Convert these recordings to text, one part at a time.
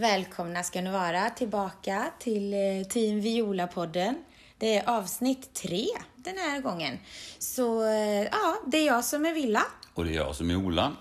Välkomna ska ni vara tillbaka till eh, Team Viola-podden. Det är avsnitt tre den här gången. Så eh, ja, det är jag som är Villa. Och det är jag som är Ola.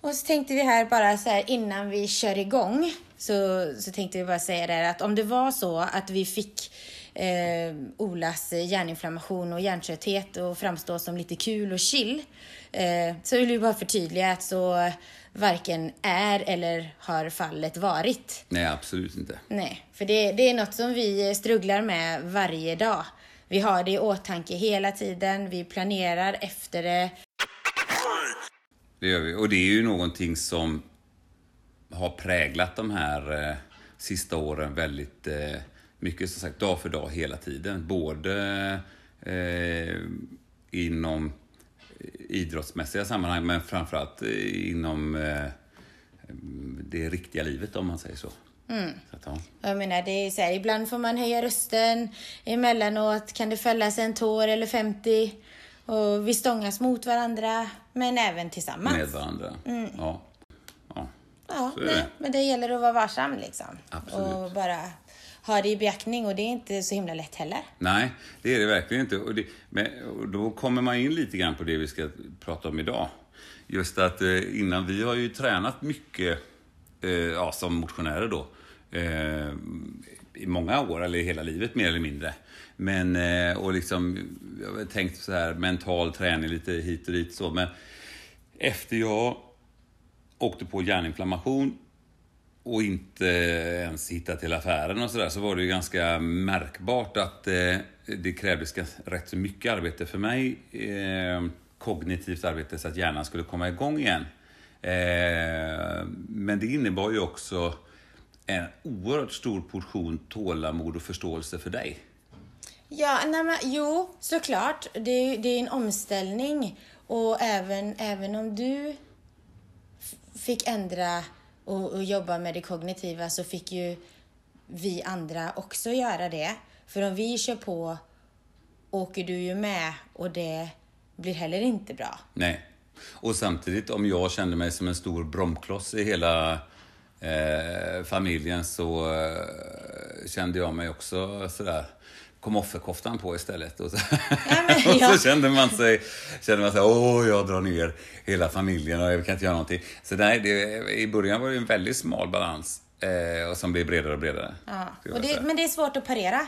Och så tänkte vi här bara så här innan vi kör igång så, så tänkte vi bara säga det här att om det var så att vi fick eh, Olas hjärninflammation och hjärntrötthet och framstå som lite kul och chill eh, så vill vi bara förtydliga att så varken är eller har fallet varit. Nej, absolut inte. Nej, för det, det är något som vi strugglar med varje dag. Vi har det i åtanke hela tiden, vi planerar efter det. Det gör vi. Och det är ju någonting som har präglat de här eh, sista åren väldigt eh, mycket, som sagt, dag för dag hela tiden. Både eh, inom idrottsmässiga sammanhang, men framförallt eh, inom eh, det riktiga livet om man säger så. Mm. så att, ja. Jag menar, det är så här, ibland får man höja rösten, emellanåt kan det fällas en tår eller 50 och vi stångas mot varandra, men även tillsammans. Med varandra. Ja. ja. Ja, är nej, men det gäller att vara varsam liksom. Absolut. Och bara ha det i beaktning och det är inte så himla lätt heller. Nej, det är det verkligen inte. Och, det, men, och då kommer man in lite grann på det vi ska prata om idag. Just att eh, innan, vi har ju tränat mycket eh, ja, som motionärer då. Eh, I många år, eller hela livet mer eller mindre. Men, eh, och liksom, jag har tänkt så här mental träning lite hit och dit så. Men efter jag åkte på hjärninflammation och inte ens hittat till affären och sådär så var det ju ganska märkbart att eh, det krävdes rätt så mycket arbete för mig. Eh, kognitivt arbete så att hjärnan skulle komma igång igen. Eh, men det innebar ju också en oerhört stor portion tålamod och förståelse för dig. Ja, nej men, jo, såklart. Det, är- det är en omställning. Och även, även om du fick ändra och, och jobba med det kognitiva så fick ju vi andra också göra det. För om vi kör på åker du ju med och det blir heller inte bra. Nej. Och samtidigt, om jag kände mig som en stor bromkloss i hela eh, familjen så eh, kände jag mig också sådär kom offerkoftan på istället. Och så, men, och ja. så kände man sig, kände man sig, åh, jag drar ner hela familjen och jag kan inte göra någonting. Så nej, det, i början var det en väldigt smal balans eh, och som blev bredare och bredare. Ja. Och det, men det är svårt att parera.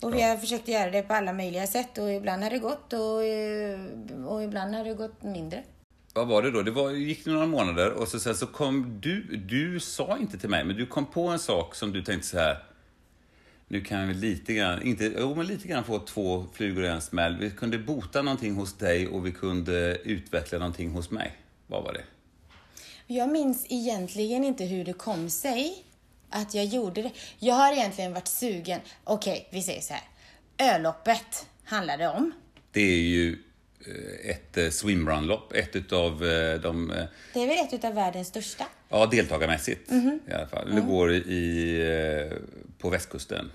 Och vi har försökt göra det på alla möjliga sätt och ibland har det gått och, eh, och ibland har det gått mindre. Vad var det då? Det var, gick några månader och så, sen så kom du, du sa inte till mig, men du kom på en sak som du tänkte så här. Nu kan vi lite grann, inte, jo men lite grann få två flugor i en smäll. Vi kunde bota någonting hos dig och vi kunde utveckla någonting hos mig. Vad var det? Jag minns egentligen inte hur det kom sig att jag gjorde det. Jag har egentligen varit sugen. Okej, vi säger så här. Ölloppet handlar det om. Det är ju eh, ett eh, swimrun-lopp, ett utav eh, de, Det är väl ett av världens största. ja deltagarmässigt Mhm. i alla fall. Mm. Det går i, på västkusten,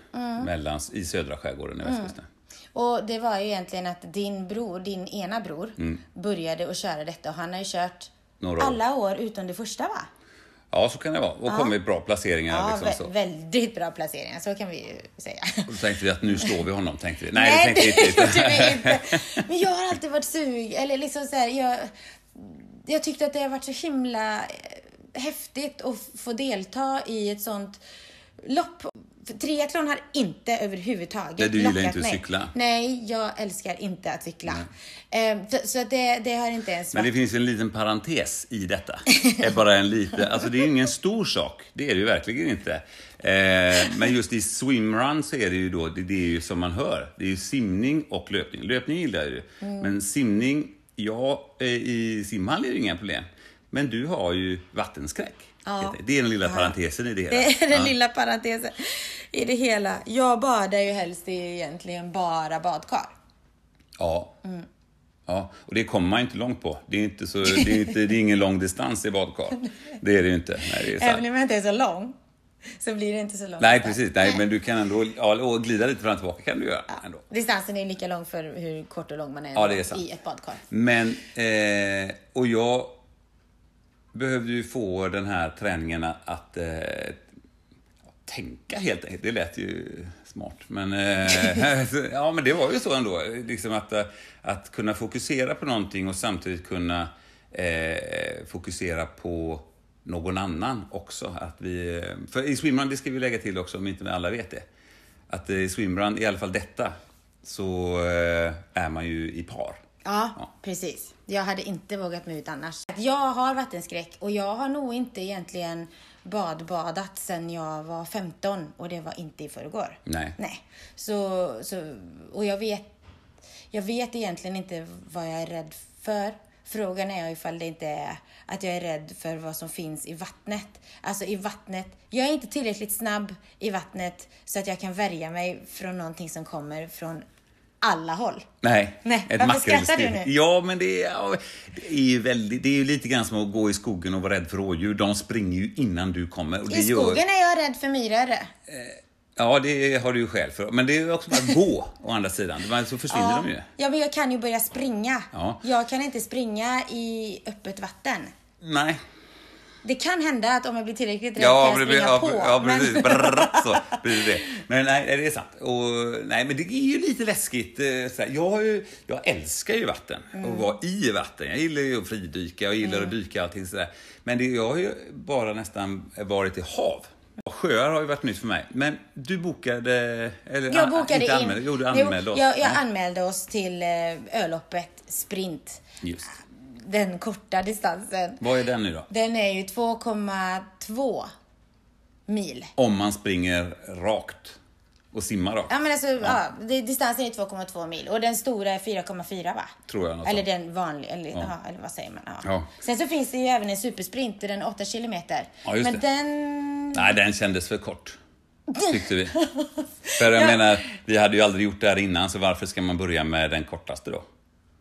mellan, i södra skärgården i Mm. västkusten. Och det var ju egentligen att din bror, din ena bror, började att köra detta och han har ju kört Några år. alla år utom det första va? Ja, så kan det vara. Och kommit bra placeringar. Ja, liksom så. väldigt bra placeringar, så kan vi ju säga. Och då tänkte vi att nu slår vi honom, tänkte vi. Nej, det tänkte vi inte. inte. Men jag har alltid varit sug, eller liksom så här, jag, jag tyckte att det har varit så himla eh, häftigt att få delta i ett sånt lopp. För triathlon har inte överhuvudtaget Nej, du gillar lockat inte att mig. cykla. Nej, jag älskar inte att cykla. Eh, så så det, det har inte ens Men det varit... finns en liten parentes i detta. Det är bara en liten, alltså det är ingen stor sak. Det är det ju verkligen inte. Eh, men just i swimrun så är det ju då, det, det är ju som man hör. Det är ju simning och löpning. Löpning gillar jag ju. Mm. Men simning, ja, eh, i simhall är det inga problem. Men du har ju vattenskräck. Ja. Det är den lilla parentesen i det hela. Det är den Ja. lilla parentesen i det hela. Jag badar ju helst i egentligen bara badkar. Ja. Mm. Ja, och det kommer man inte långt på. Det är, inte så, det är, inte, det är ingen lång distans i badkar. Det är det ju inte. Nej, det. Även om jag inte är så lång så blir det inte så långt. Nej, precis. Nej, men du kan ändå ja, glida lite fram och tillbaka kan du göra ändå. Distansen är lika lång för hur kort och lång man är, Ja, det är sant. i ett badkar. Men, eh, och jag behövde ju få den här träningen att eh, tänka helt enkelt. Det lät ju smart. Men, eh, ja, men det var ju så ändå. Liksom att, eh, att kunna fokusera på någonting och samtidigt kunna eh, fokusera på någon annan också. Att vi, för i swimrun, det ska vi lägga till också om inte alla vet det. Att i swimrun, i alla fall detta, så eh, är man ju i par. Ja, ja, precis. Jag hade inte vågat mig ut annars. Jag har vattenskräck och jag har nog inte egentligen badbadat sen jag var 15 och det var inte i förrgår. Nej. Nej. Så, så, och jag vet, jag vet egentligen inte vad jag är rädd för. Frågan är ifall det inte är att jag är rädd för vad som finns i vattnet. Alltså i vattnet, jag är inte tillräckligt snabb i vattnet så att jag kan värja mig från någonting som kommer från alla håll. Nej. Nej. Varför skrattar du nu? Ja, men det är, det är ju väldigt, det är ju lite grann som att gå i skogen och vara rädd för rådjur. De springer ju innan du kommer. I skogen gör... är jag rädd för myror. Eh, ja, det har du ju skäl för. Men det är också bara att gå, å andra sidan. Så försvinner ja. de ju. Ja, men jag kan ju börja springa. Ja. Jag kan inte springa i öppet vatten. Nej. Det kan hända att om jag blir tillräckligt rädd ja, kan jag springa ja, på. Ja, precis. Men... Brrr, så blir det. Men nej, det är sant. Och, nej, men det är ju lite läskigt. Eh, jag, har ju, jag älskar ju vatten mm. och vara i vatten. Jag gillar ju att fridyka, jag gillar mm. att dyka och allting sådär. Men det, jag har ju bara nästan varit i hav. Sjöar har ju varit nytt för mig. Men du bokade... Eller, jag bokade inte in. Anmälde, jo, du anmälde oss. Jag, jag anmälde oss till eh, öloppet Sprint. Just den korta distansen. Vad är den nu då? Den är ju 2,2 mil. Om man springer rakt och simmar rakt? Ja, men alltså, ja. ja distansen är 2,2 mil och den stora är 4,4 va? Tror jag. Eller den vanliga, eller, ja. ja. eller vad säger man? Ja. Sen så finns det ju även en supersprint, den 8 kilometer. Men det. den... Nej, den kändes för kort. Tyckte vi. för jag menar, vi hade ju aldrig gjort det här innan, så varför ska man börja med den kortaste då?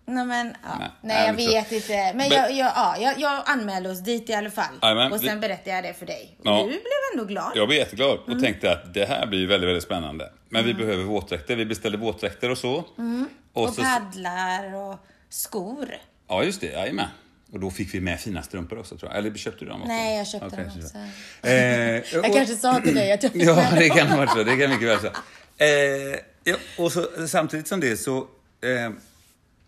Nej, men, ja. nej, nej jag vet inte. Men, jag, jag, ja, jag, jag anmälde oss dit i alla fall. Amen, och sen vi... berättade jag det för dig. Ja. du blev ändå glad. Jag blev jätteglad och mm. tänkte att det här blir väldigt, väldigt spännande. Men mm. vi behöver våtdräkter. Vi beställde våtdräkter och så. Mm. Och, och så... paddlar och skor. Ja, just det. Jajamän. Och då fick vi med fina strumpor också tror jag. Eller köpte du dem också? Nej, jag köpte okay, dem också. Eh, jag och... kanske sa till dig att jag fick Ja, det kan vara så. Det kan mycket väl så. Eh, ja, och så, samtidigt som det så eh,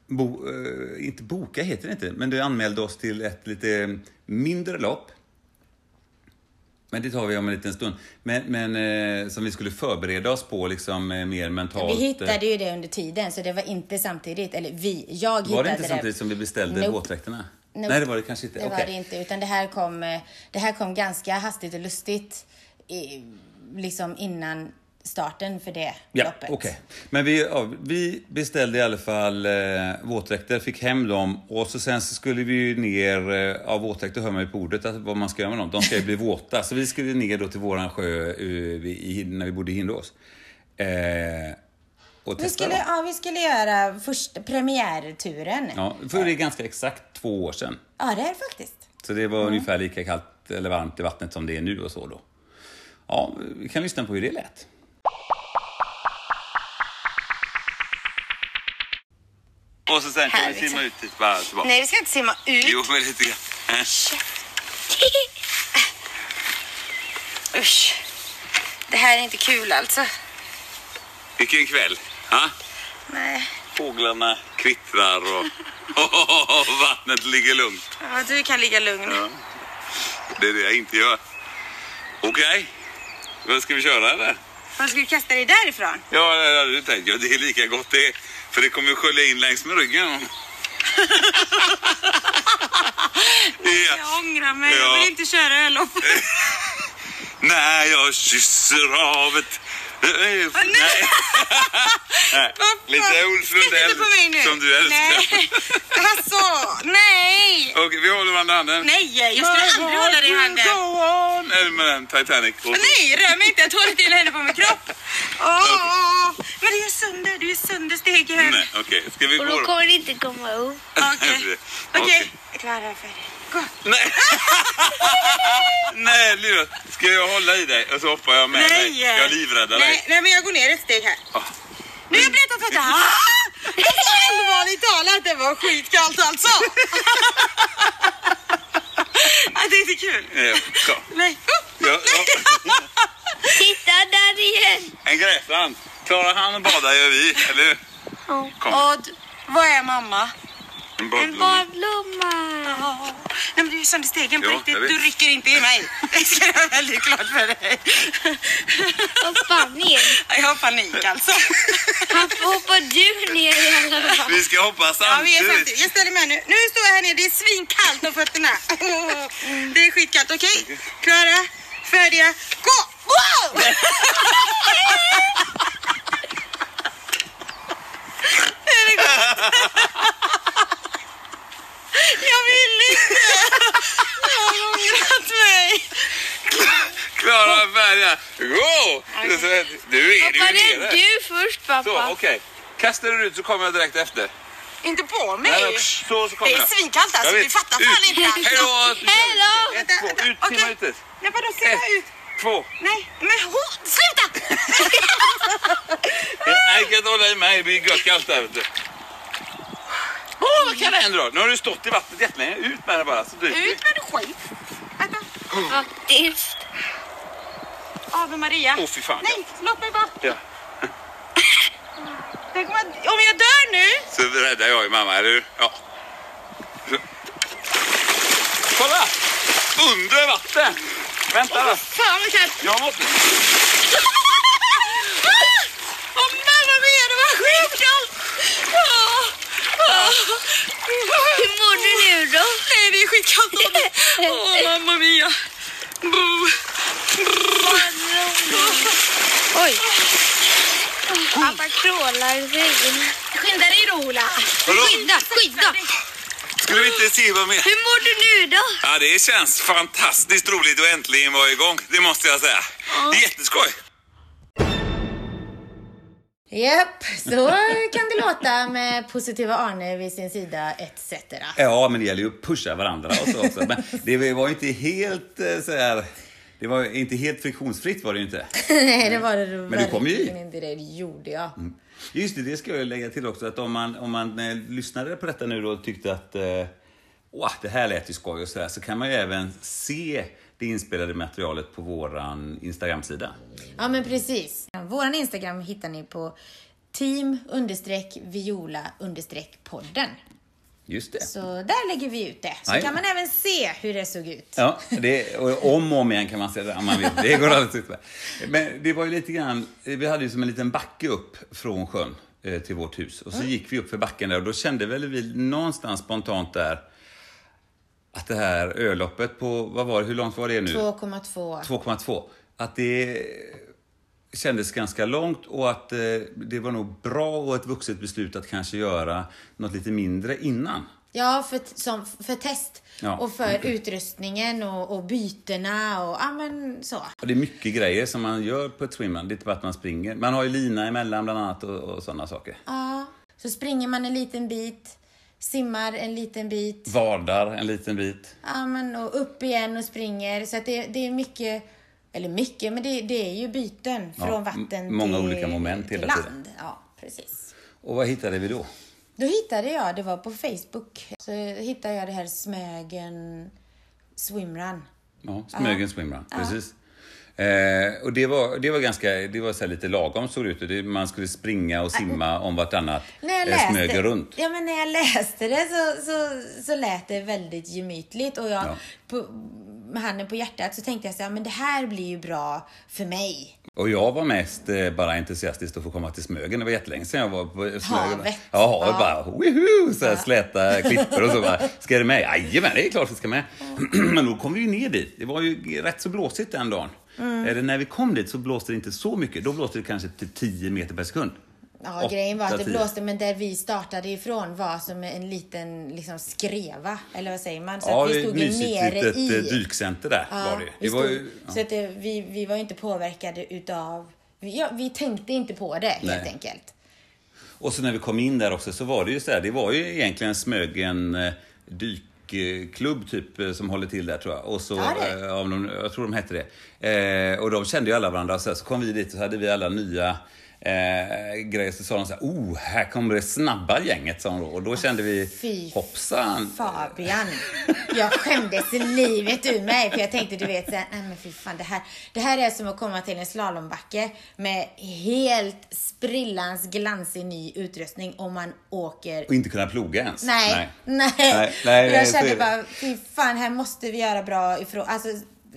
bo, eh, inte boka heter det inte, men du anmälde oss till ett lite mindre lopp. Men det tar vi om en liten stund. Men, men eh, som vi skulle förbereda oss på liksom eh, mer mentalt. Vi hittade ju det under tiden, så det var inte samtidigt. Eller vi, jag hittade det. Var det inte samtidigt som vi beställde nope. våtdräkterna? Nope. Nej, det var det kanske inte. Det okay. var det inte, utan det här kom, eh, det här kom ganska hastigt och lustigt. I, liksom innan starten för det ja, loppet. Okay. Men vi, ja, vi beställde i alla fall eh, våtdräkter, fick hem dem och så sen så skulle vi ner, eh, av våtdräkter hör man ju på ordet att, vad man ska göra med dem. De ska ju bli våta. Så vi skulle ner då till våran sjö uh, i, när vi bodde i Hindås. Eh, vi skulle, ja, vi skulle göra första premiärturen. Ja, för det är ganska exakt två år sedan. Ja, det är det faktiskt. Så det var mm. ungefär lika kallt eller varmt i vattnet som det är nu och så då. Ja, vi kan lyssna på hur det lät. Och så sen kan vi simma ut dit bara tillbaka. Nej, vi ska inte simma ut. Jo, men lite grann. Usch. Det här är inte kul alltså. Vilken kväll. Ha? Nej. Fåglarna kvittrar och, vattnet ligger lugnt. Ja, du kan ligga lugn. Ja. Det är det jag inte gör. Okej. Okay. Vad ska vi köra eller? Vad ska du kasta dig därifrån? Ja, det hade du tänkt. Ja, det är lika gott det. För det kommer skölja in längs med ryggen. ja. Jag ångrar mig. Ja. Jag vill inte köra ölopp. När jag kysser havet nej. nej. Lite Ulf Lundell som du älskar. Nej. Alltså, nej. Okej, vi håller varandra handen. Nej, jag skulle aldrig hålla dig i handen. Eller med den, Titanic. Nej, rör mig inte. Jag tål inte händerna på min kropp. Oh. Okay. Men det är sönder, du är sönder steg här. Nej, okej. Okay. Ska vi gå Och då kommer det inte komma upp. Okej. Okej. Klara för det. Gå. Nej. nej, Lilla. Ska jag hålla i dig och så hoppar jag med nej. dig? Jag livräddar nej. dig. Nej, men jag går ner ett steg här. Oh. Nu är jag blöt och fötter. Alltså allvarligt talat, det var skitkallt alltså. det är inte kul. Ja, Nej. Ja, ja. Gräsland. Klarar han att bada gör vi, eller hur? Ja. Kom. Och d- vad är mamma? En En badblomma. badblomma. Ja. Nej, men du är sönder stegen på Ja, riktigt. Du rycker inte i mig. Det ska jag göra väldigt klart för dig. Hoppa ner. Jag har panik alltså. Varför hoppar du ner i alla fall? Vi ska hoppa Ja, vi är samtidigt. samtidigt. Jag ställer mig nu. Nu står jag här nere. Det är svinkallt om fötterna. Det är skitkallt. Okej? Klara, färdiga, gå! Wow! Är det gott? Jag vill inte. Jag har ångrat mig. Klara, färdiga, gå! Nu är du Hoppade ju nere. du först Så, pappa? okej. Kastar du ut så kommer jag direkt efter. Inte på mig. Nej, nej, så, så kommer Det är jag. svinkallt alltså. Du fattar Ut. fan inte. Hej då! Hej då! Ett, Vänta, två, vänta. ut, Okej. simma ut. Nej, vadå simma ut? Två. Nej, men hon, sluta! Jag kan inte hålla i mig. Det blir gött kallt där. vet du. Åh, vad kan det hända då? Nu har du stått i vattnet jättelänge. Ut med det bara. Så dyker. Ut med du skit. Vänta. Faktiskt. Ave Maria. Åh, fy fan. Nej, låt mig bara. Ja. Jag, om jag dör nu. Så räddar jag ju mamma, eller hur? Ja. Så. Kolla! Under vatten! Vänta då. Fan vad kallt. Jag måste... Åh mamma mia, det var skitkallt. Åh, åh. Hur mår du nu då? Nej, det är skitkallt. Åh, mamma mia. Boo. Oj. Pappa krålar i väggen. Skynda dig då, Ola. Skynda, skynda. Skulle vi inte se vad mer? Hur mår du nu då? Ja, det känns fantastiskt roligt att äntligen vara igång. Det måste jag säga. Jätteskoj! Japp, så kan det låta med positiva Arne vid sin sida etc. Ja, men det gäller ju att pusha varandra och så också. Men det var ju inte helt eh, så här... Det var inte helt friktionsfritt var det inte. Nej, det var det Men du kom ju i. inte. Det gjorde jag. Just det, det ska jag lägga till också. Att om man, om man eh, lyssnade på detta nu då och tyckte att eh, Åh, det här lät ju skoj och sådär, så kan man ju även se det inspelade materialet på våran Instagram-sida. Ja, men precis. Våran Instagram hittar ni på team viola podden. Just det. Så där lägger vi ut det. Så Jajamän. kan man även se hur det såg ut. Ja, det, och om och om igen kan man säga det om man vill. Det går alldeles utmärkt. Men det var ju lite grann, vi hade ju som en liten backe upp från sjön eh, till vårt hus. Och så gick vi upp för backen där och då kände väl vi någonstans spontant där att det här öloppet på, vad var det, hur långt var det nu? 2,2. 2,2. Att det kändes ganska långt och att eh, det var nog bra och ett vuxet beslut att kanske göra något lite mindre innan. Ja, för, som, för test. Ja. Och för utrustningen och, och bytena och ja, men så. Och det är mycket grejer som man gör på ett swimrun. Det är inte bara att man springer. Man har ju lina emellan bland annat och, och sådana saker. Ja, så springer man en liten bit, simmar en liten bit, Vardar en liten bit. ja, men, och upp igen och springer. Så att det, det är mycket, eller mycket, men det, det är ju byten Ja, från vatten m- många till, olika moment till hela land. tiden. Ja, precis. Och vad hittade vi då? Då hittade jag, det var på Facebook, så hittade jag det här Smögen Swimrun. Ja, Smögen swimrun. Precis. Eh, och det var, det var ganska, det var så lite lagom såg det ut. Det, man skulle springa och simma om vartannat. När jag eh, läste, Smögen runt. Ja, men när jag läste det så, så, så lät det väldigt gemytligt och jag, Ja. på, med handen på hjärtat så tänkte jag så här, men det här blir ju bra för mig. Och jag var mest eh, bara entusiastisk att få komma till Smögen. Det var jättelänge sedan jag var på Smögen. Havet. Ja, havet Ja. bara woho! Så här släta klippor och så bara, ska du med? Jajamän, det är klart vi ska med. Men då kom vi ju ner dit. Det var ju rätt så blåsigt den dagen. Mm. Eller när vi kom dit så blåste det inte så mycket. Då blåste det kanske till 10 meter per sekund. Ja, Åtta, grejen var att det blåste, men där vi startade ifrån var som en liten liksom, skreva, eller vad säger man? Så Ja, att vi det stod ju mysigt nere litet i. eh, dykcenter där Ja, var det det var stod, ju ja. Så att det, vi, vi var ju inte påverkade utav... Ja, vi tänkte inte på det helt Nej. enkelt. Och så när vi kom in där också så var det ju så här, det var ju egentligen Smögen eh, dykklubb typ eh, som håller till där tror jag. Och så, Ja, eh, jag tror de hette det. Eh, och de kände ju alla varandra. Så, här, så kom vi dit och så hade vi alla nya eh, grejer så sa de så här, oh, här kommer det snabba gänget, sa de då. Och då kände vi, Fy hoppsan. Fabian. Jag skämdes livet ur mig för jag tänkte du vet såhär, nej men fy fan det här, det här är som att komma till en slalombacke med helt sprillans glansig ny utrustning om man åker Och inte kunna ploga ens. Nej, nej. Nej, nej, jag nej, så kände bara, fy fan, här måste vi göra bra ifrån, alltså,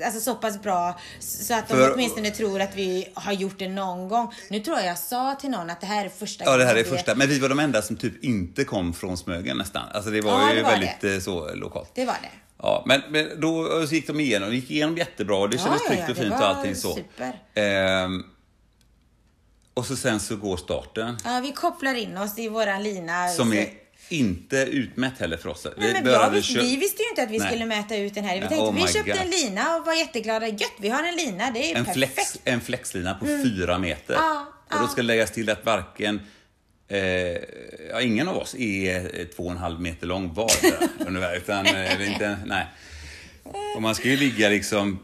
alltså så pass bra så att de För- åtminstone tror att vi har gjort det någon gång. Nu tror jag jag sa till någon att det här är första Ja, det här är första. Men vi var de enda som typ inte kom från Smögen nästan. Alltså det var Ja, ju det var väldigt det. eh, så lokalt. Det var det. Ja, men, men då gick de igenom, de gick igenom jättebra och det Ja, kändes ja, tryggt och det fint och allting så. super. Ehm, och så sen så går starten. Ja, vi kopplar in oss i våran lina. Som är inte utmätt heller för oss. Nej, men jag visste, kö- vi visste ju inte att vi Nej. skulle mäta ut den här. Vi tänkte, oh vi köpte God. en lina och var jätteglada. Gött, vi har en lina. Det är en, perfekt. flex, en flexlina på fyra meter. Ja, och då ja. ska läggas till att varken eh, ingen av oss är eh, två och en halv meter lång var. ungefär, utan, eh, inte, nej. Och man ska ju ligga liksom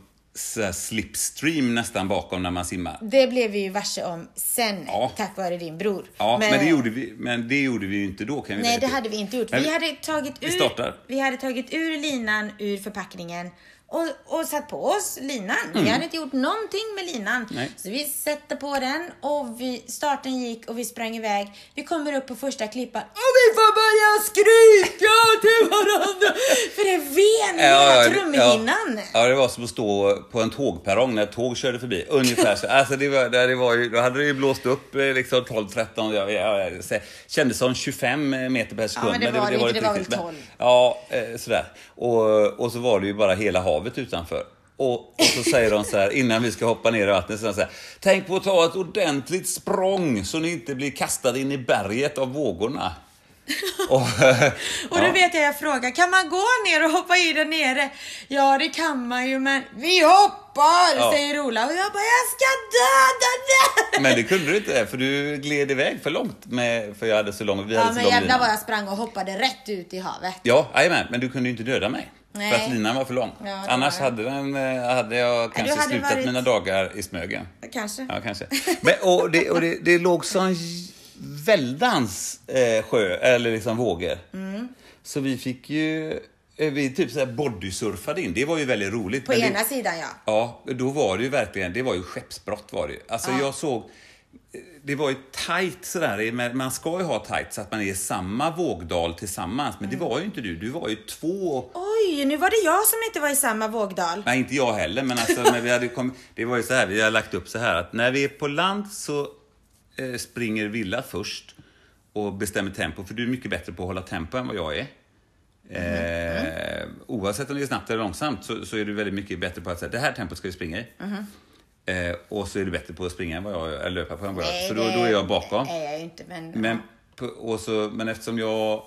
slipstream nästan bakom när man simmar. Det blev vi ju varse om sen, Ja. tack vare din bror. Ja, men, det, gjorde vi, men det gjorde vi ju inte då kan vi Nej, det hade vi inte gjort. Men Vi vi- hade tagit vi ur, startar. vi hade tagit ur linan ur förpackningen och, och satt på oss linan. Vi Mm. hade inte gjort någonting med linan. Nej. Så vi sätter på den och vi, starten gick och vi sprang iväg. Vi kommer upp på första klippan och vi får börja skrika till varandra. För det ven i hela trumhinnan. Ja, ja, det var som att stå på en tågperrong när ett tåg körde förbi. Ungefär så. Alltså det var, det var ju, då hade det ju blåst upp eh, liksom 12-13, ja, ja, ja, så- kändes som 25 meter per sekund. men det var det inte, det var väl riktigt. 12. Ja, eh, sådär. Och, och så var det ju bara hela havet utanför. Och, och så säger de så här, innan vi ska hoppa ner i vattnet, så så här, tänk på att ta ett ordentligt språng så ni inte blir kastade in i berget av vågorna. och, Och då vet jag, jag frågar, kan man gå ner och hoppa i där nere? Ja, det kan man ju, men vi hoppar, Ja. säger Ola. Och jag bara, jag ska döda dig! Men det kunde du inte, för du gled iväg för långt. Med, för jag hade så lång, vi Ja, hade så men jävlar vad jag sprang och hoppade rätt ut i havet. Ja, jajamän, men du kunde ju inte döda mig. Nej. För att linan var för lång. Ja, Annars var hade, den, eh, hade jag kanske hade slutat varit- mina dagar i Smögen. Kanske. Ja, kanske. Men, och det, och det, det låg sån väldans eh, sjö, eller liksom vågor. Mm. Så vi fick ju, eh, vi typ så här bodysurfade in. Det var ju väldigt roligt. På ena det, sidan, ja. Ja, då var det ju verkligen, det var ju skeppsbrott var det ju. Alltså jag såg, det var ju tajt sådär, men man ska ju ha tajt så att man är i samma vågdal tillsammans. Men Mm. det var ju inte du, du var ju två Oj, nu var det jag som inte var i samma vågdal. Nej, inte jag heller, men alltså, men vi hade kom, det var ju så här, vi har lagt upp så här att när vi är på land så eh, springer Villa först och bestämmer tempo, för du är mycket bättre på att hålla tempo än vad jag är. Eh, oavsett om det är snabbt eller långsamt så, så är du väldigt mycket bättre på att säga det här tempot ska vi springa i. Eh, och så är du bättre på att springa än vad jag eller löpa på än vad jag är. Så då, då är jag bakom. Jag är ju inte, men... Men, och så, men eftersom jag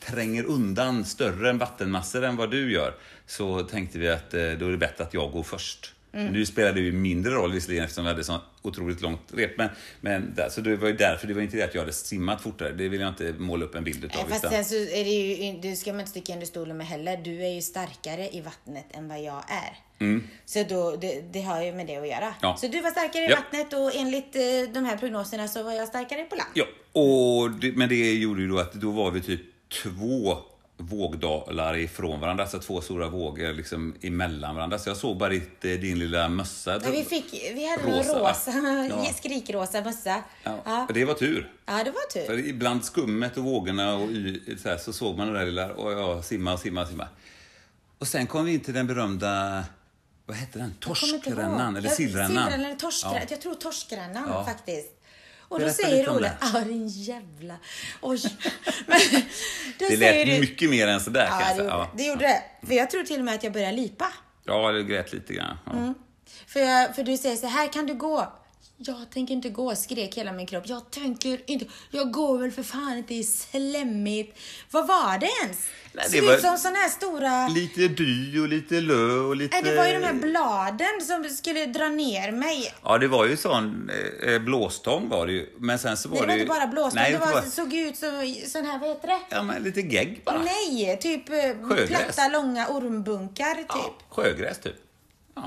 tränger undan större vattenmassor än vad du gör så tänkte vi att eh, då är det bättre att jag går först. Mm. Nu spelar det ju mindre roll visserligen eftersom vi hade så otroligt långt rep. Men, men där, så det var ju därför, det var inte det att jag hade simmat fortare. Det vill jag inte måla upp en bild utav. Fast sen så är det ju, du ska man inte sticka under stolen med heller. Du är ju starkare i vattnet än vad jag är. Så då, det, det har ju med det att göra. Mm. Ja. Så du var starkare i Ja. vattnet och enligt eh, de här prognoserna så var jag starkare på land. Ja, och det, men det gjorde ju då att då var vi typ två vågdalar ifrån varandra, alltså två stora vågor liksom emellan varandra. Så jag såg bara ditt, eh, din lilla mössa. Men vi, fick, vi hade Rosa, rosa, va? rosa Ja. skrikrosa mössa. Ja, Ja. Det var tur. ja, det var tur. För ibland skummet och vågorna och så, här, så såg man det där lilla och jag simma, simma, simma. Och sen kom vi in till den berömda, vad hette den? Torskrännan eller sillrännan? Sillrännan eller torskrännan. Ja. Jag tror torskrännan Ja. faktiskt. Och då säger det. ja din jävla... Oj. Men, Det lät du- mycket mer än sådär Ja, jag det Ja. det gjorde det. För jag tror till och med att jag började lipa. ja, det grät lite grann. Ja. Mm. För, jag, för du säger så här kan du gå. Jag tänker inte gå, skrek hela min kropp. Jag tänker inte. Jag går väl för fan inte i slemmigt. Vad var det ens? Nej, Ser det var- ut som såna här stora... Lite dy och lite lö och lite... Nej, det var ju de här bladen som skulle dra ner mig. Ja, det var ju sån eh, blåstång var det ju. Men sen så var Nej, det det var ju... inte bara blåstång, Nej, det var, bara- såg ut som sån här, vad heter det? Ja, men lite gegg bara. Nej, typ eh, Sjögräs. platta långa ormbunkar typ. Ja, sjögräs typ.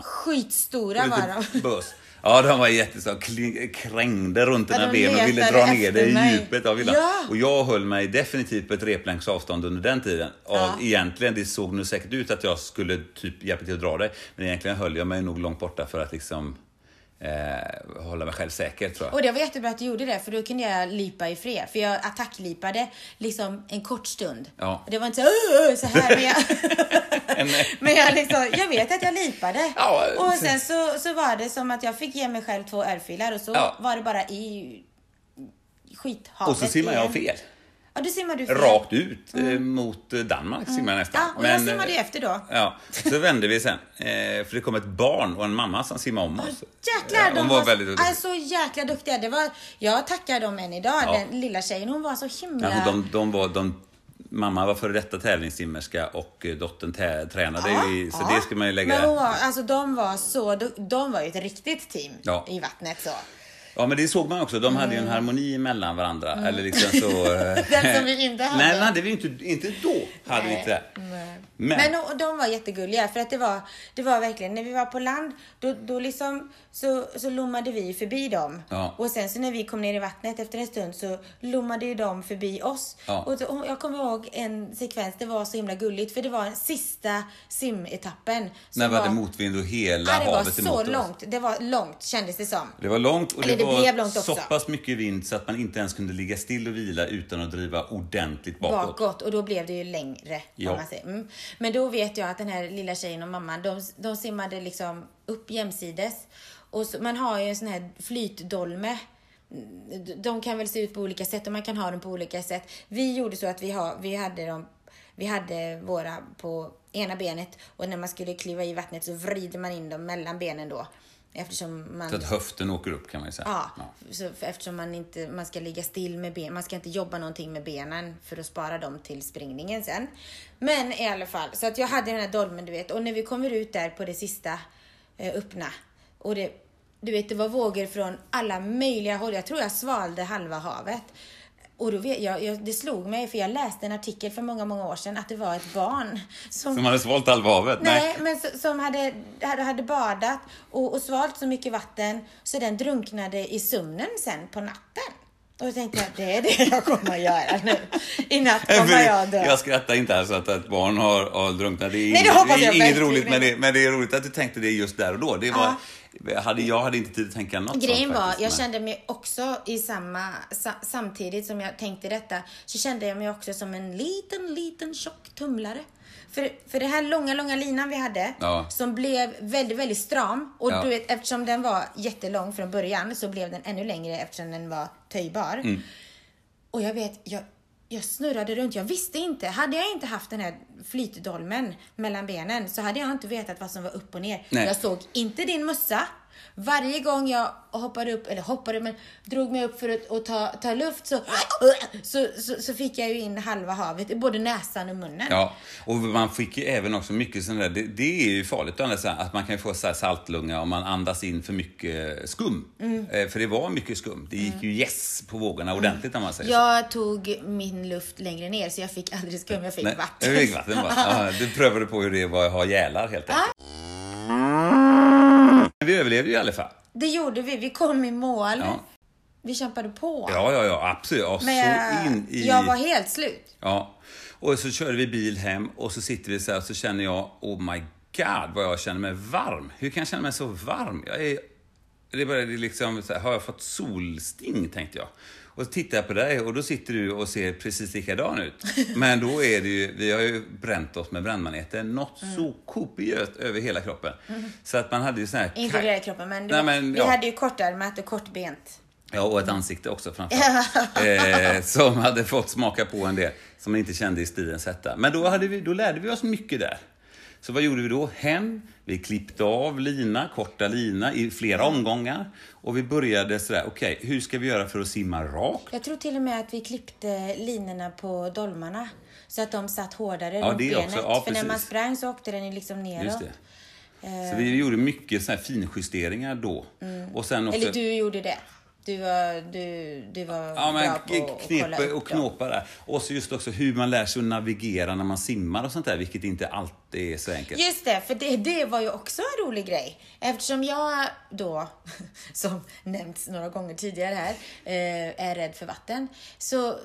Skitstora Och var de. bös. Ja, de var jätteså kling- krängde runt Ja, dina ben och ville dra ner dig i djupet av villan. Ja. Och jag höll mig definitivt på ett replängds avstånd under den tiden. Ja. Egentligen, det såg nu säkert ut att jag skulle typ hjälpa till att dra dig. Men egentligen höll jag mig nog långt borta för att liksom eh, hålla mig själv säker tror jag. Och det var jättebra att du gjorde det, för då kunde jag lipa i fred. För jag attacklipade liksom en kort stund. Ja. Det var inte så, så här, men jag, En- men jag, liksom, jag vet att jag lipade. Ja, och sen så, så var det som att jag fick ge mig själv två örfilar och så Ja. var det bara i skithavet. Och så simmar jag fel. Ja, då simmar du fel. Rakt ut eh, mot eh, Danmark simmar jag nästan. Mm. Ja, och jag Men, simmade ju eh, efter då. Ja, så vände vi sen. För det kom ett barn och en mamma som simmade om oss. Jäklar, Ja, de hon var, var väldigt duktig. är så jäkla duktiga. Det var, jag tackar dem än idag. Ja. Den lilla tjejen, hon var så himla... Ja, de, de var, de, mamma var före detta tävlingssimmerska och dottern tä, tränade ju i, så det ska man ju lägga... Men hon var, alltså de var så, de, de var ju ett riktigt team Ja. i vattnet så. Ja, men det såg man också. De hade ju en harmoni mellan varandra. Eller liksom så... eh, Mm. Den som vi inte hade. Nej, den hade vi inte, inte då. Hade vi inte det. Nej. Men, Men och, de var jättegulliga för att det var, det var verkligen, när vi var på land då, då liksom så, så lommade vi förbi dem. Ja. Och sen så när vi kom ner i vattnet efter en stund så lommade ju de förbi oss. Ja. Och, så, och jag kommer ihåg en sekvens, det var så himla gulligt för det var sista simetappen. när vi hade motvind och hela Ja, det var havet så emot oss. långt. Det var långt kändes det som. Det var långt och det, Eller det var långt också. så pass mycket vind så att man inte ens kunde ligga still och vila utan att driva ordentligt bakåt. bakåt och då blev det ju längre. Ja. Mm. Men då vet jag att den här lilla tjejen och mamman, de, de simmade liksom upp jämsides. Och så, man har ju en sån här flytdolme. De kan väl se ut på olika sätt och man kan ha dem på olika sätt. Vi gjorde så att vi, har, vi hade dem vi hade våra på ena benet och när man skulle kliva i vattnet så vrider man in dem mellan benen då. Eftersom man... Så att höften åker upp kan man ju säga. Ja, Så för, eftersom man inte man ska ligga still med ben, man ska inte jobba någonting med benen för att spara dem till springningen sen. Men i alla fall, så att jag hade den här dolmen du vet och när vi kommer ut där på det sista eh, öppna och det, du vet det var vågor från alla möjliga håll. Jag tror jag svalde halva havet. Och då vet jag, jag, det slog mig för jag läste en artikel för många, många år sedan att det var ett barn som Som hade svalt halva havet? Nej, men så, som hade, hade, hade badat och, och svalt så mycket vatten så den drunknade i sömnen sen på natten. Och då tänkte jag, det är det jag kommer att göra nu. I natt kommer jag dö. Jag skrattar inte alls att ett barn har, har drunknat. Det är, Nej, det hoppas jag inget roligt, men det, men det är roligt att du tänkte det just där och då. Det var, hade, jag hade inte tid att tänka något Grejen sånt var, jag men- kände mig också i samma, sa, samtidigt som jag tänkte detta, så kände jag mig också som en liten, liten tjock tumlare. För, för den här långa, långa linan vi hade, Ja. som blev väldigt, väldigt stram. Och Ja. du vet, eftersom den var jättelång från början så blev den ännu längre eftersom den var töjbar. Mm. Och jag vet, jag, jag snurrade runt. Jag visste inte. Hade jag inte haft den här flytdolmen mellan benen så hade jag inte vetat vad som var upp och ner. Nej. Jag såg inte din mössa. Varje gång jag hoppade upp, eller hoppade, men drog mig upp för att, att ta, ta luft så, så, så, så fick jag ju in halva havet i både näsan och munnen. Ja, och man fick ju även också mycket sån där, det, det är ju farligt att man kan få så saltlunga om man andas in för mycket skum. Mm. Eh, för det var mycket skum. Det gick ju yes på vågorna ordentligt om man säger så. Jag tog min luft längre ner så jag fick aldrig skum, jag fick Nej, vatten. Jag fick vatten bara. Ja, du prövade på hur det var att ha gälar helt enkelt. Men vi överlevde ju i alla fall. Det gjorde vi, vi kom i mål. Ja, Vi kämpade på. ja, ja, ja absolut. Ja, Men jag, så in i... jag var helt slut. Ja. Och så körde vi bil hem och så sitter vi så här och så känner jag, oh my god vad jag känner mig varm. Hur kan jag känna mig så varm? Jag är, det började liksom, så här, har jag fått solsting tänkte jag. Och så tittar jag på dig och då sitter du och ser precis likadan ut. Men då är det ju, vi har ju bränt oss med brännmaneter, något Mm. så kopiöst över hela kroppen. Så att man hade ju sån här... Inte hela kroppen, men, Nej, men, vi ja. hade ju kortärmat och kortbent. Ja, och ett ansikte också framförallt. eh, som hade fått smaka på en del som man inte kände i stridens hetta. Men då, hade vi, då lärde vi oss mycket där. Så vad gjorde vi då? Hem, vi klippte av lina, korta lina i flera omgångar. Och vi började sådär, okej, hur ska vi göra för att simma rakt? Jag tror till och med att vi klippte linorna på dolmarna. Så att de satt hårdare Ja, runt benet. också. Ja, För när man sprang så åkte den ju liksom neråt. Just det. Så vi gjorde mycket såna här finjusteringar då. Och sen också... Eller du gjorde det. Du var, du, du var Ja, men bra på att kolla upp och knåpa där. Och så just också hur man lär sig att navigera när man simmar och sånt där, vilket inte alltid är så enkelt. Just det, för det, det var ju också en rolig grej. Eftersom jag då, som nämnts några gånger tidigare här, eh, är rädd för vatten. Så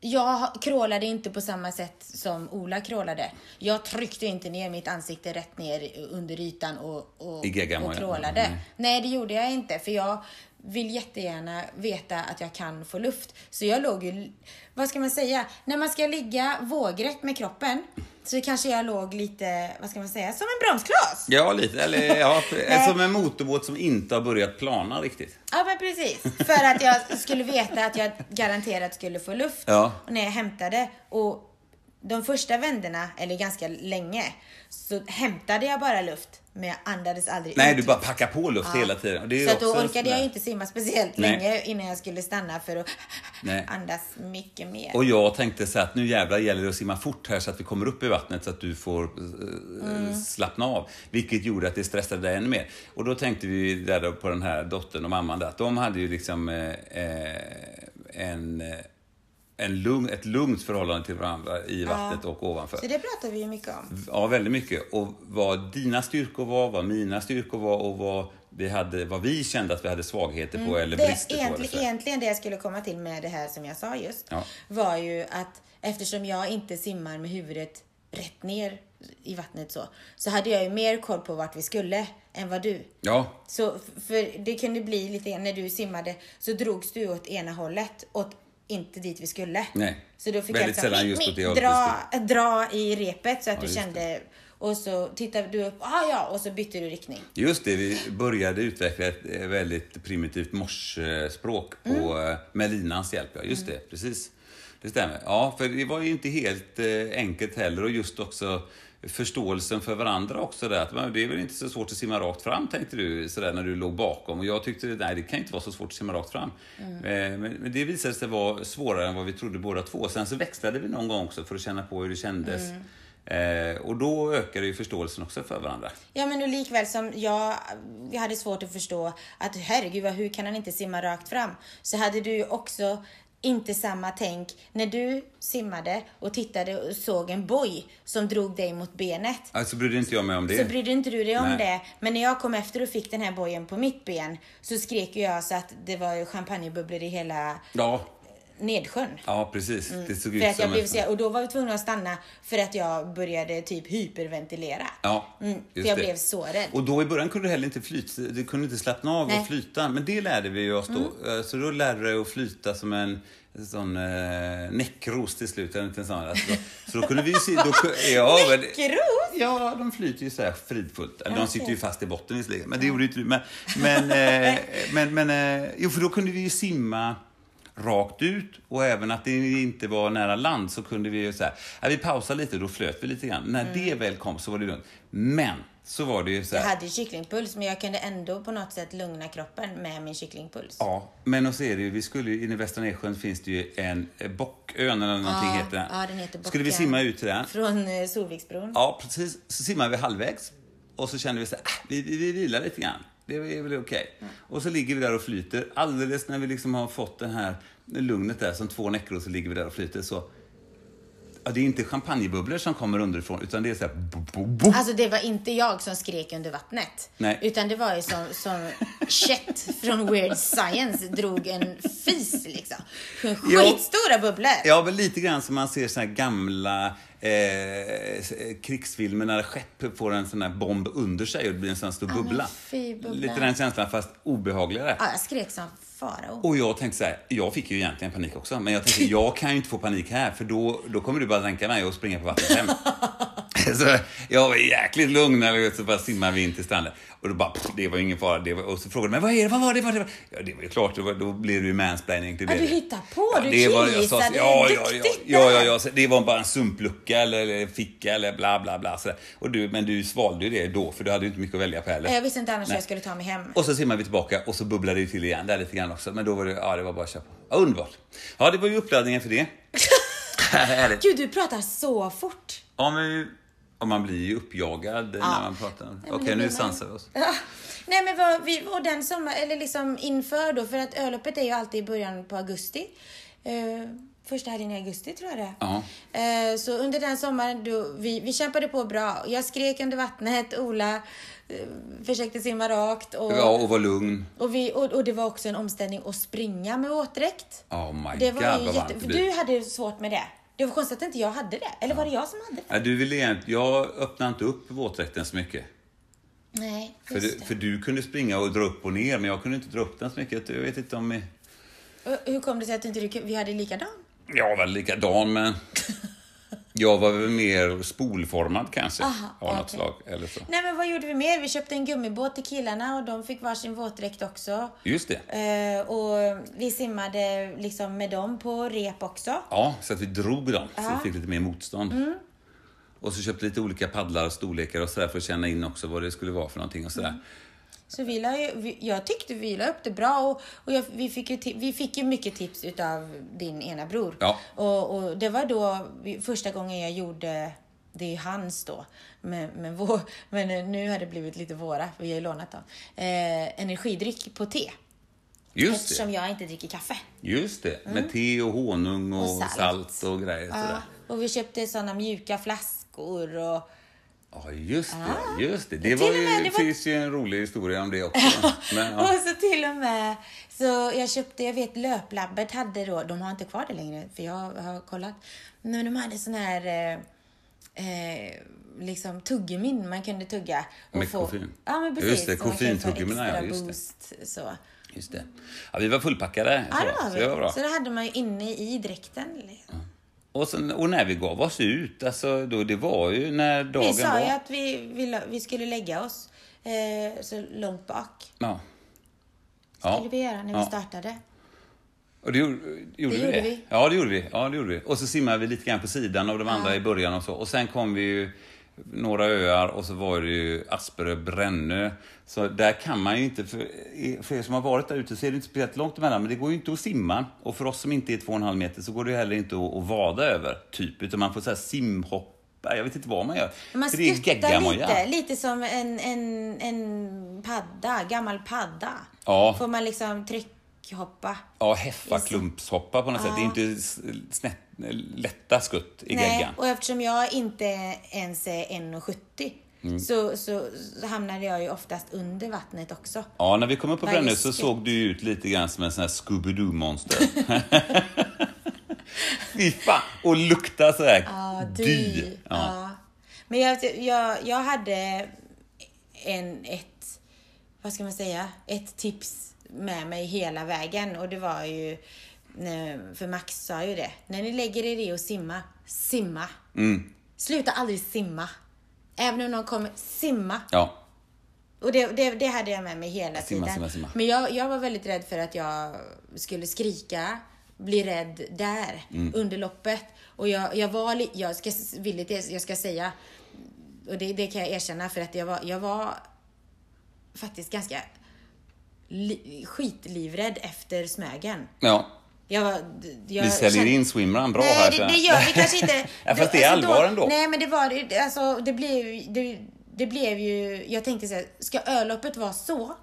jag crawlade inte på samma sätt som Ola crawlade. Jag tryckte inte ner mitt ansikte rätt ner under ytan och, och, och ja. crawlade. Mm. Nej, det gjorde jag inte. För jag vill jättegärna veta att jag kan få luft. Så jag låg ju, vad ska man säga, när man ska ligga vågrätt med kroppen så kanske jag låg lite, vad ska man säga, som en bromskloss. Ja, lite. Eller ja, som en motorbåt som inte har börjat plana riktigt. Ja, men precis. För att jag skulle veta att jag garanterat skulle få luft Ja. och när jag hämtade. Och de första vändorna, eller ganska länge, så hämtade jag bara luft. Men jag andades aldrig Nej, ut. du bara packar på luft hela tiden. Det är Så att då orkade jag inte simma speciellt Nej. länge innan jag skulle stanna för att Nej. andas mycket mer. Och jag tänkte så att nu jävlar gäller det att simma fort här så att vi kommer upp i vattnet så att du får eh, Mm. slappna av. Vilket gjorde att det stressade dig ännu mer. Och då tänkte vi där på den här dottern och mamman där, att de hade ju liksom eh, en, en lugn, ett lugnt förhållande till varandra i vattnet och ovanför. Så det pratar vi ju mycket om. Ja, väldigt mycket. Och vad dina styrkor var, vad mina styrkor var och vad vi, hade, vad vi kände att vi hade svagheter på eller Mm. Det, brister på. Eller egentligen, egentligen det jag skulle komma till med det här som jag sa just, Ja. var ju att eftersom jag inte simmar med huvudet rätt ner i vattnet så, så hade jag ju mer koll på vart vi skulle än vad du. Ja, Så för det kunde bli lite när du simmade så drogs du åt ena hållet, åt inte dit vi skulle. Nej. Så då fick Väldigt jag liksom, just mi- åt det hållet dra, dra i repet så att du just det. kände och så tittade du upp, ah, ja, och så bytte du riktning. Just det, vi började utveckla ett eh, väldigt primitivt morsspråk på, Mm. eh, med linans hjälp. Ja, just det, precis. Det stämmer. Ja, för det var ju inte helt eh, enkelt heller och just också förståelsen för varandra också där. Att, det är väl inte så svårt att simma rakt fram tänkte du sådär när du låg bakom. Och jag tyckte nej det kan inte vara så svårt att simma rakt fram. Mm. Eh, Men, men det visade sig vara svårare än vad vi trodde båda två. Sen så växlade vi någon gång också för att känna på hur det kändes. Mm. Eh, och då ökade ju förståelsen också för varandra. Ja men och likväl som jag, jag hade svårt att förstå att herregud hur kan han inte simma rakt fram? Så hade du ju också inte samma tänk när du simmade och tittade och såg en boj som drog dig mot benet. Alltså brydde inte jag mig om det. Så brydde inte du dig om Nej. det. Men när jag kom efter och fick den här bojen på mitt ben så skrek jag så att det var champagnebubblor i hela Ja, nedsjön. ja precis. Det såg Mm. För ut att jag som blev så, och då var vi tvungna att stanna för att jag började typ hyperventilera. Ja, Mm, för jag det. blev så rädd. Och då i början kunde du heller inte flyta, du kunde inte slappna av Nej. Mm. och flyta. Men det lärde vi oss då. Eh, Så då lärde du dig att flyta som en sån eh, näckros till slut. eller inte en sån. Alltså, så då kunde vi se... Då, ja, men-? Ja, de flyter ju så här fridfullt. Eller De sitter ju fast i botten visserligen, men det gjorde ju inte du. Men, men, eh, men, men eh, jo, för då kunde vi ju simma rakt ut och även att det inte var nära land så kunde vi ju så här, ja, vi pausade lite då flöt vi lite grann. När det väl kom så var det lugnt. Men så var det ju så Jag här, hade ju kycklingpuls men jag kunde ändå på något sätt lugna kroppen med min kycklingpuls. Ja, men och så är det ju, vi skulle ju, inne i Västra Nedsjön finns det ju en eh, Bockön eller någonting Ja, heter den. ja, den heter Skulle vi Bockön. simma ut till den? Från eh, Solviksbron. Ja, precis. Så simmade vi halvvägs och så kände vi så här, ah, vi, vi, vi vilar lite grann. Det är väl okej. Och så ligger vi där och flyter. Alldeles när vi liksom har fått det här lugnet där, som två näckor, så ligger vi där och flyter. Så, ja, det är inte champagnebubblor som kommer underifrån, utan det är så här... Bo, bo, bo. Alltså det var inte jag som skrek under vattnet. Nej. Utan det var ju som, som Chet från Weird Science drog en fis liksom. Skitstora bubblor. Ja, men lite grann som man ser så här gamla eh, krigsfilmer när skepp får en sån här bomb under sig och det blir en sån här stor men bubbla. fy, bubbla. Lite den känslan, fast obehagligare. Ja, jag skrek som farao. Och jag tänkte så här, jag fick ju egentligen panik också, men jag tänkte jag kan ju inte få panik här för då, då kommer du bara dränka mig och springa på vattnet hem. så jag var jäkligt lugn när vi så bara simmade vi in till stranden. Och då bara, pff, det var ingen fara. Det var, och så frågade de, vad är det, vad var det, vad var det? Ja, det var ju klart, det var, då blev det ju mansplaining till Ja, det. du hittar på, du det var, jag sa, killgissade ja, ja, ja, ja, ja, ja, så det var bara en sumplucka eller, eller ficka eller bla bla bla. Så där. Och du, men du svalde ju det då, för du hade ju inte mycket att välja på heller. Jag visste inte annars hur Nej. jag skulle ta mig hem. Och så simmar vi tillbaka och så bubblar det ju till igen där lite grann också. Men då var det, ja det var bara att köpa. Ja, underbart. Ja, det var ju uppladdningen för det. Gud, du pratar så fort. Ja, men Om man blir ju uppjagad när man pratar. Okej, det nu sansar vi oss. Ja. Nej men vad, vi, och den sommar, eller liksom inför då, för att ölloppet är ju alltid i början på augusti. Eh, första helgen i augusti tror jag det. Ja. Eh, så under den sommaren, då, vi, vi kämpade på bra. Jag skrek under vattnet, Ola eh, försökte simma rakt. Och, Ja, och var lugn. och, vi, och, och det var också en omställning att springa med våtdräkt. Oh my Det god var ju vad varmt jätte, för blir. du hade svårt med det. Det var konstigt att inte jag hade det. Eller var det jag som hade det? Ja, du ville egentligen, jag öppnade inte upp våtdräkten så mycket. Nej, För det. för du kunde springa och dra upp och ner, men jag kunde inte dra upp den så mycket. Jag vet inte om... Hur kom det sig att inte du, vi hade likadan? Jag var likadan, men... Jag var väl mer spolformad kanske, Aha, av något okej. slag. Eller så. Nej men vad gjorde vi mer? Vi köpte en gummibåt till killarna och de fick varsin våtdräkt också. Just det. Eh, och vi simmade liksom med dem på rep också. Ja, så att vi drog dem, så Ja. vi fick lite mer motstånd. Mm. Och så köpte lite olika paddlar och storlekar och sådär för att känna in också vad det skulle vara för någonting och sådär. Mm. Så vi la ju, vi, jag tyckte vi la upp det bra och, och jag, vi, fick ju, vi fick ju mycket tips utav din ena bror. Ja. Och, och det var då första gången jag gjorde, det är hans då, men, men, vår, men nu har det blivit lite våra, för vi har ju lånat dem. Eh, energidryck på te. Just eftersom det. jag inte dricker kaffe. Just det. Med te och honung och, Och salt. salt. och grejer. Ja, Sådär. och vi köpte såna mjuka flaskor och Ja, just det. Just det. Det, var ju, med, det var- finns ju en rolig historia om det också. Men, ja. Och så till och med, så jag köpte, jag vet Löplabbet hade då, de har inte kvar det längre för jag har kollat. Men de hade sån här, eh, eh, liksom tuggummin man kunde tugga. och Med koffein. Ja men precis. Just det, få koffeintuggummin, ja, just det. boost, Så. Just det. Ja, vi var fullpackade. Ja det så, var så det var vi. bra. Så det hade man ju inne i dräkten. Och, sen, och när vi gav oss ut, alltså, då, det var ju när dagen Vi sa var. ju att vi, vi, vi skulle lägga oss eh, så långt bak. Ja. Skulle vi göra när vi Ja. startade. Och det gjorde, gjorde Det vi gjorde det? vi. Ja, det gjorde vi. Ja, det gjorde vi. Och så simmade vi lite grann på sidan av de andra Ja. i början och så. Och sen kom vi ju några öar och så var det ju Asperö, Brännö. Så där kan man ju inte, för, för er som har varit där ute så är det inte speciellt långt emellan, men det går ju inte att simma. Och för oss som inte är 2,5 meter så går det ju heller inte att, att vada över, typ. Utan man får så här simhoppa, jag vet inte vad man gör. Man För det är skuttar lite, lite som en, en, en padda, gammal padda. Ja. Får man liksom tryckhoppa. Ja, heffaklumpshoppa på något sätt. Det är inte snett, lätta skutt i Nej, geggan. och eftersom jag inte ens är 1,70 Mm. så, så, så hamnade jag ju oftast under vattnet också. Ja, när vi kom upp på Brännö så såg du ut lite grann som en sån här Scooby-Doo-monster. Fy fan! Och lukta så här Ja, dy. Ja. Ja. Men jag, jag, jag hade en, ett, vad ska man säga, ett tips med mig hela vägen och det var ju, för Max sa ju det, när ni lägger er i och simma, simma. Mm. Sluta aldrig simma. Även om någon kommer, simma. ja. Och det, det, det hade jag med mig hela Simma, tiden. simma, simma. Men jag, jag var väldigt rädd för att jag skulle skrika, bli rädd där Mm. under loppet. Och jag, jag var jag ska villigt jag ska säga, och det, det kan jag erkänna för att jag var, jag var faktiskt ganska skitlivrädd efter Smögen. ja. Jag jag Vi säljer kände- in swimrun bra Nej, här. det, så- det gör vi kanske inte. ja, fast det är alltså, allvar ändå. Nej, men det var det- alltså, det blev, det, det blev ju, jag tänkte så här, ska ölloppet vara så?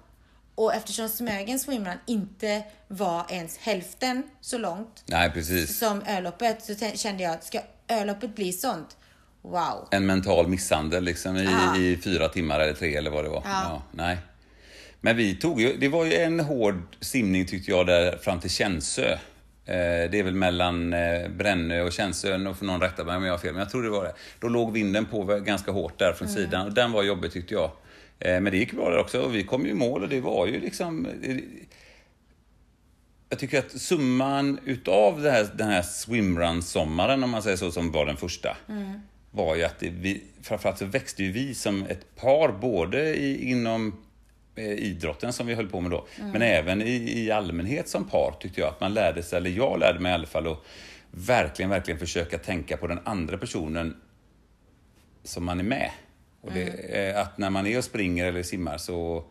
Och eftersom Smögens swimrun inte var ens hälften så långt Nej, precis. som ölloppet så kände jag, ska ölloppet bli sånt? Wow. En mental misshandel liksom i, Ja. i fyra timmar eller tre eller vad det var. Ja. nej. Men vi tog ju, det var ju en hård simning tyckte jag där fram till Känsö. Eh, Det är väl mellan eh, Brännö och Känsö, och för någon rätta mig om jag har fel, men jag tror det var det. Då låg vinden på ganska hårt där från sidan och den var jobbig tyckte jag. Eh, Men det gick bra där också och vi kom ju i mål och det var ju liksom... Jag tycker att summan utav det här, den här swimrun-sommaren, om man säger så, som var den första, var ju att det, vi, framförallt så växte ju vi som ett par, både i, inom idrotten som vi höll på med då, men även i, i allmänhet som par tyckte jag att man lärde sig, eller jag lärde mig i alla fall, att verkligen, verkligen försöka tänka på den andra personen som man är med. Och det, är att när man är och springer eller simmar så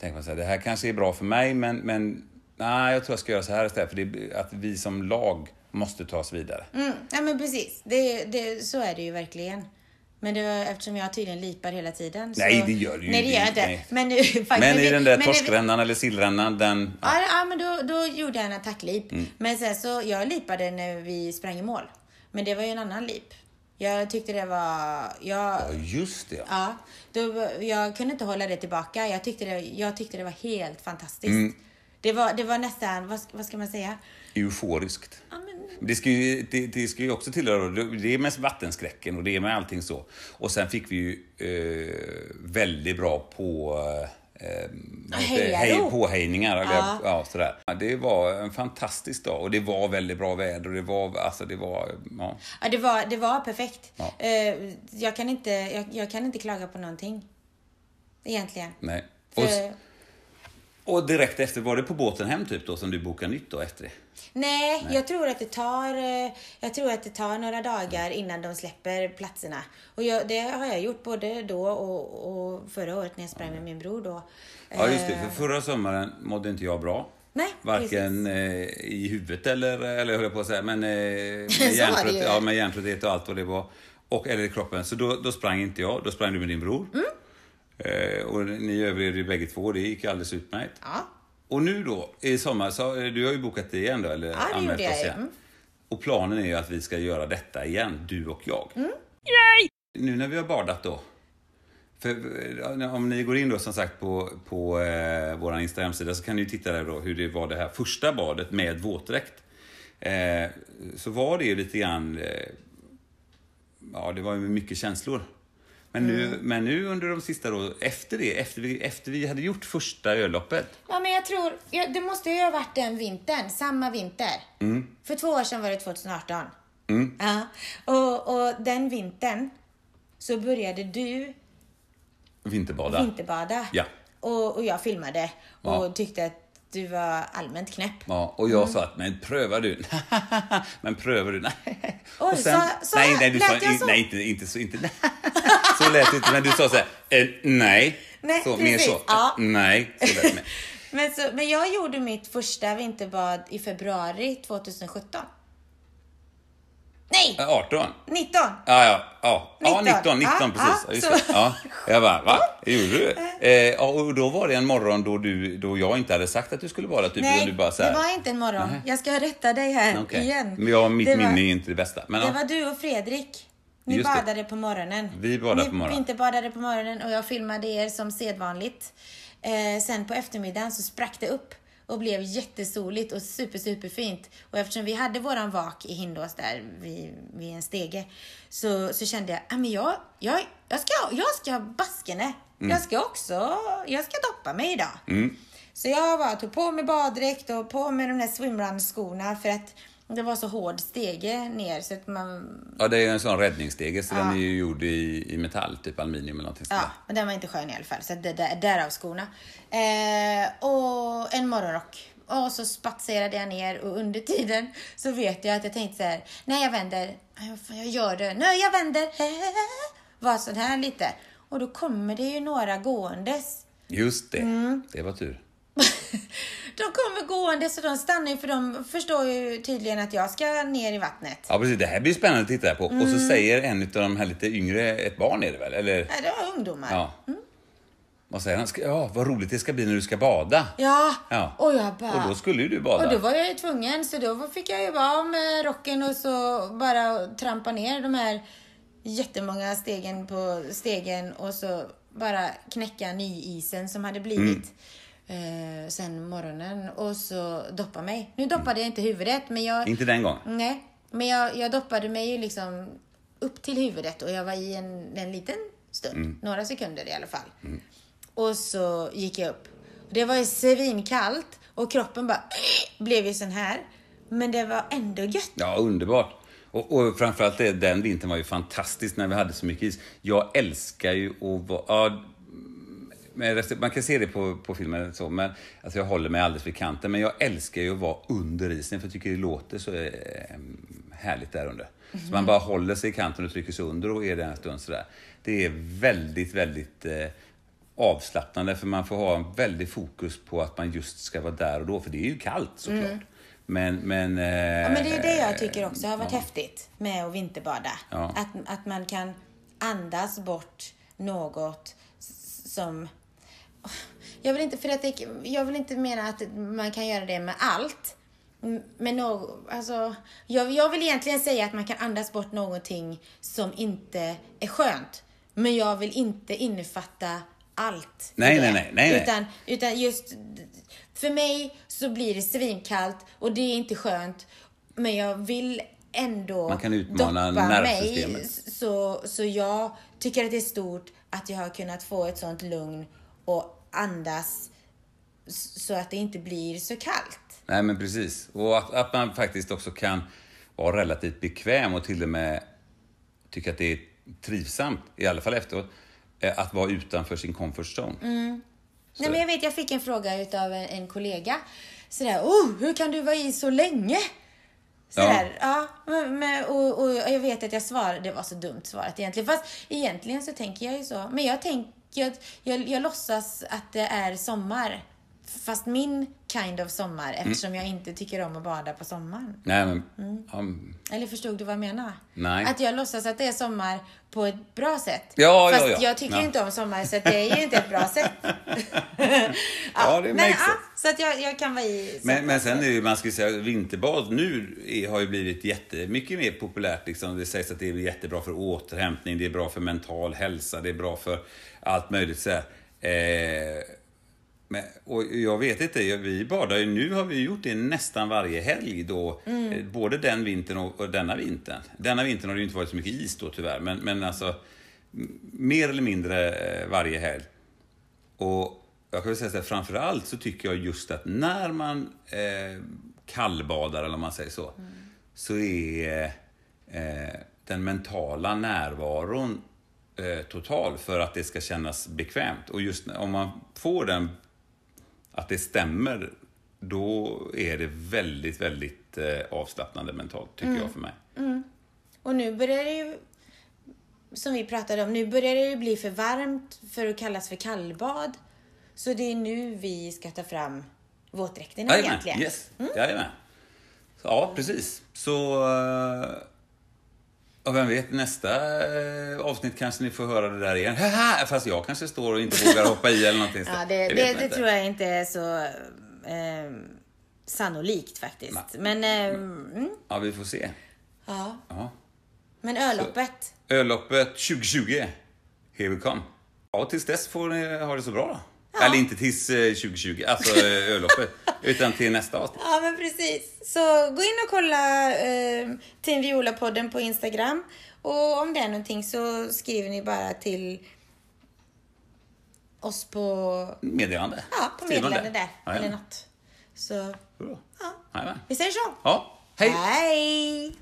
tänker man så här, det här kanske är bra för mig, men, men nej, jag tror jag ska göra så här istället. För det, att vi som lag måste ta oss vidare. Mm, ja men precis, det, det, så är det ju verkligen. Men det var eftersom jag tydligen lipar hela tiden. Så... Nej, det gör du ju Nej, det gör jag inte. Nej. Men, nu, faktiskt, Men i den där torskrännan eller sillrännan, den... Ja. Ja, ja men då, då gjorde jag en attacklip. Mm. Men sen så, jag lipade när vi sprang i mål. Men det var ju en annan lip. Jag tyckte det var... Jag, ja, just det. ja, då, jag kunde inte hålla det tillbaka. Jag tyckte det, jag tyckte det var helt fantastiskt. Mm. Det, var, det var nästan, vad, ska- vad ska man säga? Euforiskt. Ja, men, Det ska, ju, det, det ska ju också tillhöra, det är med vattenskräcken och det är med allting så. Och sen fick vi ju eh, väldigt bra på eh? Hejarop. påhejningar. Eller, Ja. ja. sådär. Det var en fantastisk dag och det var väldigt bra väder och det var, alltså det var, ja. ja, det, var, det var perfekt. Ja. Eh, jag, kan inte, jag, jag kan inte klaga på någonting. Egentligen. Nej. För, och direkt efter, var det på båten hem typ då som du bokade nytt då efter det? Nej, jag tror att det tar eh, Jag tror att det tar några dagar innan de släpper platserna. Och jag, det har jag gjort både då och, och förra året när jag sprang med min bror då. Ja just det, Eh, för förra sommaren mådde inte jag bra. Nej, Varken eh, i huvudet eller, eller höll jag på att säga, men med, hjärntrött, ja, med hjärntrötthet och allt vad det var. Och, eller i kroppen. Så då, då sprang inte jag, då sprang du med din bror. Mm. Eh, och ni överlevde ju bägge två, det gick alldeles utmärkt. Ja. Och nu då, i sommar, så, eh, du har ju bokat det igen då, eller det anmält oss igen. Mm. Och planen är ju att vi ska göra detta igen, du och jag. Mm. Nu när vi har badat då. För eh, om ni går in då som sagt på, på eh, vår Instagram-sida så kan ni ju titta där då hur det var det här första badet med våtdräkt. Eh, så var det ju lite grann, eh, ja det var ju mycket känslor. Men nu, Mm. men nu under de sista då, efter det, efter vi, efter vi hade gjort första ölloppet. Ja, men jag tror, ja, det måste ju ha varit den vintern, samma vinter. För två år sedan var det 2018. Ja. Och, och den vintern så började du Vinterbada. vinterbada. Ja. Och, och jag filmade och Ja. tyckte att du var allmänt knäpp. Ja, och jag sa att, men prövar du? men prövar du? Nej. Oj, och sa- sa nej, nej, du sa, nej, inte, inte så, inte, så lät det inte, men du sa så här, eh, nej. Nej, så, mer så, ja. nej, så lät det med. Men, så, men jag gjorde mitt första vinterbad i februari 2017. Nej! Eh, 18? 19! Ja, ja, ja, ja 19. 19, 19 Ja, precis. ja, Ja. Ja, jag bara, va? Gjorde du? Eh, ja, och då var det en morgon då, du, då jag inte hade sagt att du skulle bada, typ, Nej, du bara så här, det var inte en morgon. Jag ska rätta dig här okej. igen. Men jag, mitt det var, minne är inte det bästa. Men, Det ja. var du och Fredrik. Ni Just det. badade på morgonen. Vi badade Ni på morgonen. inte badade på morgonen och jag filmade er som sedvanligt. Eh, sen på eftermiddagen så sprack det upp och blev jättesoligt och super, superfint. Och eftersom vi hade våran vak i Hindås där vid, vid en stege så, så kände jag, ah, men jag, jag, jag ska, jag ska baskene. Mm. Jag ska också, jag ska doppa mig idag. Så jag bara tog på mig baddräkt och på mig de där swimrun-skorna för att det var så hård stege ner så att man ja, det är en sån räddningsstege, så Ja. den är ju gjord i, i metall, typ aluminium eller någonting sånt Ja, men den var inte skön i alla fall. Så det, där, därav skorna. Eh, och en morgonrock. Och så spatserade jag ner och under tiden så vet jag att jag tänkte så här. Nej, jag vänder. Jag gör det. Nej, jag vänder. Var sån här lite. Och då kommer det ju några gåendes. Just det, Mm. det var tur. De kommer gående så de stannar ju för de förstår ju tydligen att jag ska ner i vattnet. Ja, precis. Det här blir spännande att titta på. Och Mm. så säger en av de här lite yngre, ett barn är det väl? Eller? Nej, det var ungdomar. Ja. Vad säger han? Ja, vad roligt det ska bli när du ska bada. Ja. Ja. Och jag bara... Och då skulle ju du bada. Och då var jag ju tvungen, så då fick jag ju vara med rocken och så bara trampa ner de här jättemånga stegen på stegen och så bara knäcka nyisen som hade blivit eh, sen morgonen och så doppa mig. Nu doppade jag inte huvudet, men jag... Inte den gången. Nej, men jag, jag doppade mig ju liksom upp till huvudet och jag var i en, en liten stund. Några sekunder i alla fall. Och så gick jag upp. Det var ju svinkallt och kroppen bara blev ju sån här. Men det var ändå gött. Ja, underbart. Och, och framförallt det, den vintern var ju fantastisk när vi hade så mycket is. Jag älskar ju att vara... Ja, man kan se det på, på filmen så, men alltså jag håller mig alldeles vid kanten. Men jag älskar ju att vara under isen för jag tycker det låter så eh, härligt där under. Så man bara håller sig i kanten och trycker sig under och är där en stund sådär. Det är väldigt, väldigt eh, avslappnande för man får ha en väldig fokus på att man just ska vara där och då. För det är ju kallt såklart. Men, men... Eh, Ja, men det är det jag tycker också har varit häftigt med att vinterbada. Ja. Att, att man kan andas bort något som... Jag vill inte, för att det, jag vill inte mena att man kan göra det med allt. Men no, alltså, jag, jag vill egentligen säga att man kan andas bort någonting som inte är skönt. Men jag vill inte innefatta allt. Nej, nej, nej, nej. Utan, utan just för mig så blir det svinkallt och det är inte skönt. Men jag vill ändå Man kan utmana doppa nervsystemet. mig. Så, så jag tycker att det är stort att jag har kunnat få ett sånt lugn och andas så att det inte blir så kallt. Nej, men precis. Och att, att man faktiskt också kan vara relativt bekväm och till och med tycka att det är trivsamt, i alla fall efteråt, eh, att vara utanför sin comfort zone. Nej, men jag vet, jag fick en fråga utav en, en kollega. Sådär, oh, hur kan du vara i så länge? Sådär, ja. men- men, och, och jag vet att jag svarade, det var så dumt svarat egentligen. Fast egentligen så tänker jag ju så. Men jag tänker, jag, jag, jag låtsas att det är sommar. Fast min kind of sommar, Mm. eftersom jag inte tycker om att bada på sommaren. Nej, men... Mm. Ja, Eller förstod du vad jag menar? Nej. Att jag låtsas att det är sommar på ett bra sätt. Ja, ja, Fast ja. jag tycker Ja. inte om sommar, så det är ju inte ett bra sätt. Ja, det men, ja. Så att jag, jag kan vara i... Men, men sen är det ju, man ju säga, vinterbad nu är, har ju blivit jättemycket mer populärt. Liksom. Det sägs att det är jättebra för återhämtning, det är bra för mental hälsa, det är bra för allt möjligt. Så här. Eh, men, och jag vet inte, vi badar ju, nu har vi gjort det nästan varje helg då. Eh, Både den vintern och, och denna vintern. Denna vintern har det ju inte varit så mycket is då tyvärr, men, men alltså mer eller mindre eh, varje helg. Och jag kan väl säga så här, framförallt så tycker jag just att när man eh, kallbadar, eller om man säger så, så är eh, den mentala närvaron eh, total för att det ska kännas bekvämt. Och just om man får den, att det stämmer, då är det väldigt, väldigt eh, avslappnande mentalt, tycker jag för mig. Och nu börjar det ju, som vi pratade om, nu börjar det ju bli för varmt för att kallas för kallbad. Så det är nu vi ska ta fram våtdräkterna egentligen. yes. Jajamän. Så, Ja, precis. Så... Och vem vet, nästa eh, avsnitt kanske ni får höra det där igen. Haha, Fast jag kanske står och inte vågar hoppa i eller någonting. så. Ja, det, det, det tror jag inte är så eh, sannolikt faktiskt. Men, eh, mm, Ja, vi får se. ja. Ja. Men ölloppet. Ölloppet 2020. Here we come. Ja, tills dess får ni ha det så bra då. Eller inte tills eh, 2020, alltså eh, ölloppet. utan till nästa avsnitt. Ja, men precis. Så gå in och kolla eh, Team Viola-podden på Instagram. Och om det är någonting så skriver ni bara till oss på, Meddelande. ja, på meddelande där. Ja, Eller ja. något. Så Bra. ja, vi säger så. Ja, hej! Hej!